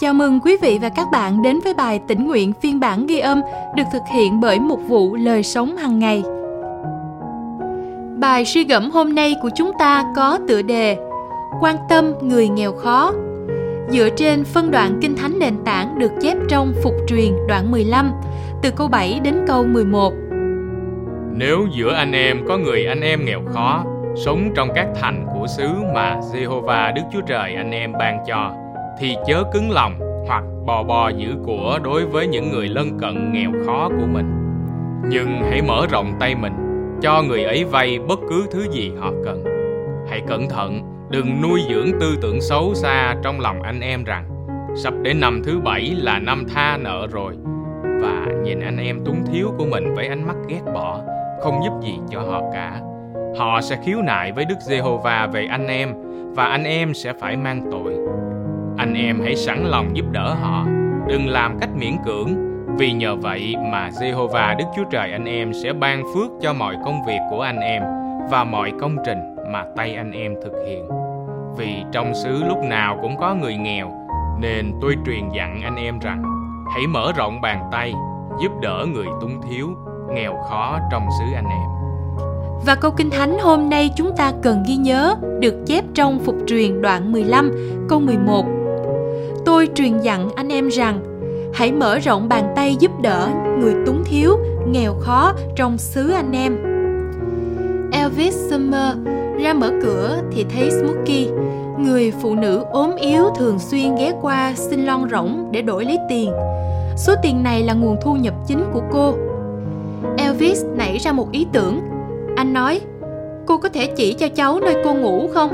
Chào mừng quý vị và các bạn đến với bài tỉnh nguyện phiên bản ghi âm được thực hiện bởi một vụ lời sống hàng ngày. Bài suy gẫm hôm nay của chúng ta có tựa đề Quan tâm người nghèo khó, dựa trên phân đoạn kinh thánh nền tảng được chép trong Phục truyền đoạn 15 từ câu 7 đến câu 11. Nếu giữa anh em có người anh em nghèo khó, sống trong các thành của xứ mà Jehovah Đức Chúa Trời anh em ban cho thì chớ cứng lòng hoặc bò bò giữ của đối với những người lân cận nghèo khó của mình. Nhưng hãy mở rộng tay mình, cho người ấy vay bất cứ thứ gì họ cần. Hãy cẩn thận, đừng nuôi dưỡng tư tưởng xấu xa trong lòng anh em rằng sắp đến năm thứ bảy là năm tha nợ rồi và nhìn anh em túng thiếu của mình với ánh mắt ghét bỏ, không giúp gì cho họ cả. Họ sẽ khiếu nại với Đức Giê-hô-va về anh em và anh em sẽ phải mang tội anh em hãy sẵn lòng giúp đỡ họ, đừng làm cách miễn cưỡng, vì nhờ vậy mà Jehovah Đức Chúa Trời anh em sẽ ban phước cho mọi công việc của anh em và mọi công trình mà tay anh em thực hiện. Vì trong xứ lúc nào cũng có người nghèo, nên tôi truyền dặn anh em rằng hãy mở rộng bàn tay, giúp đỡ người túng thiếu, nghèo khó trong xứ anh em. Và câu Kinh Thánh hôm nay chúng ta cần ghi nhớ được chép trong Phục truyền đoạn 15, câu 11 tôi truyền dặn anh em rằng hãy mở rộng bàn tay giúp đỡ người túng thiếu, nghèo khó trong xứ anh em. Elvis Summer ra mở cửa thì thấy Smokey, người phụ nữ ốm yếu thường xuyên ghé qua xin lon rỗng để đổi lấy tiền. Số tiền này là nguồn thu nhập chính của cô. Elvis nảy ra một ý tưởng. Anh nói, cô có thể chỉ cho cháu nơi cô ngủ không?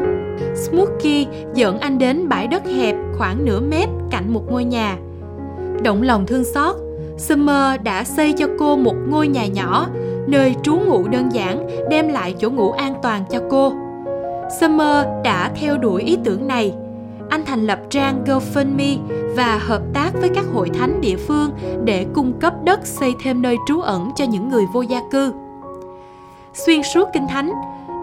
Smokey dẫn anh đến bãi đất hẹp khoảng nửa mét cạnh một ngôi nhà. Động lòng thương xót, Summer đã xây cho cô một ngôi nhà nhỏ, nơi trú ngụ đơn giản, đem lại chỗ ngủ an toàn cho cô. Summer đã theo đuổi ý tưởng này. Anh thành lập trang GoFundMe và hợp tác với các hội thánh địa phương để cung cấp đất xây thêm nơi trú ẩn cho những người vô gia cư. Xuyên suốt kinh thánh,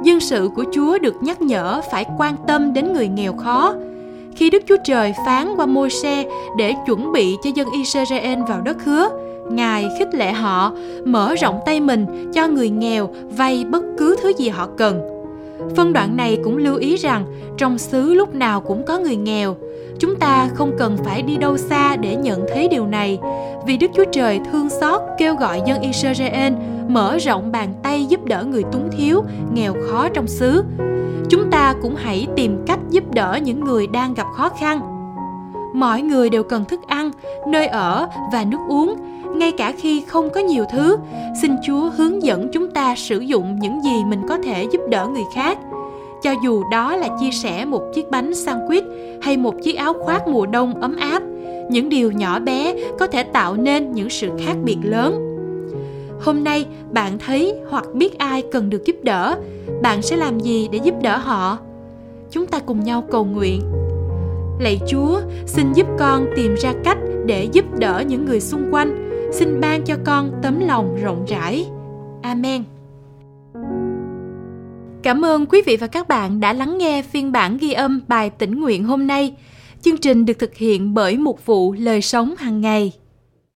dân sự của Chúa được nhắc nhở phải quan tâm đến người nghèo khó. Khi Đức Chúa Trời phán qua môi xe để chuẩn bị cho dân Israel vào đất hứa, Ngài khích lệ họ mở rộng tay mình cho người nghèo vay bất cứ thứ gì họ cần. Phân đoạn này cũng lưu ý rằng trong xứ lúc nào cũng có người nghèo. Chúng ta không cần phải đi đâu xa để nhận thấy điều này, vì Đức Chúa Trời thương xót kêu gọi dân Israel mở rộng bàn tay giúp đỡ người túng thiếu, nghèo khó trong xứ. Chúng ta cũng hãy tìm cách giúp đỡ những người đang gặp khó khăn. Mọi người đều cần thức ăn, nơi ở và nước uống, ngay cả khi không có nhiều thứ. Xin Chúa hướng dẫn chúng ta sử dụng những gì mình có thể giúp đỡ người khác. Cho dù đó là chia sẻ một chiếc bánh sandwich hay một chiếc áo khoác mùa đông ấm áp, những điều nhỏ bé có thể tạo nên những sự khác biệt lớn hôm nay bạn thấy hoặc biết ai cần được giúp đỡ, bạn sẽ làm gì để giúp đỡ họ? Chúng ta cùng nhau cầu nguyện. Lạy chúa, xin giúp con tìm ra cách để giúp đỡ những người xung quanh. Xin ban cho con tấm lòng rộng rãi. Amen. Cảm ơn quý vị và các bạn đã lắng nghe phiên bản ghi âm bài tĩnh nguyện hôm nay. Chương trình được thực hiện bởi một vụ lời sống hàng ngày.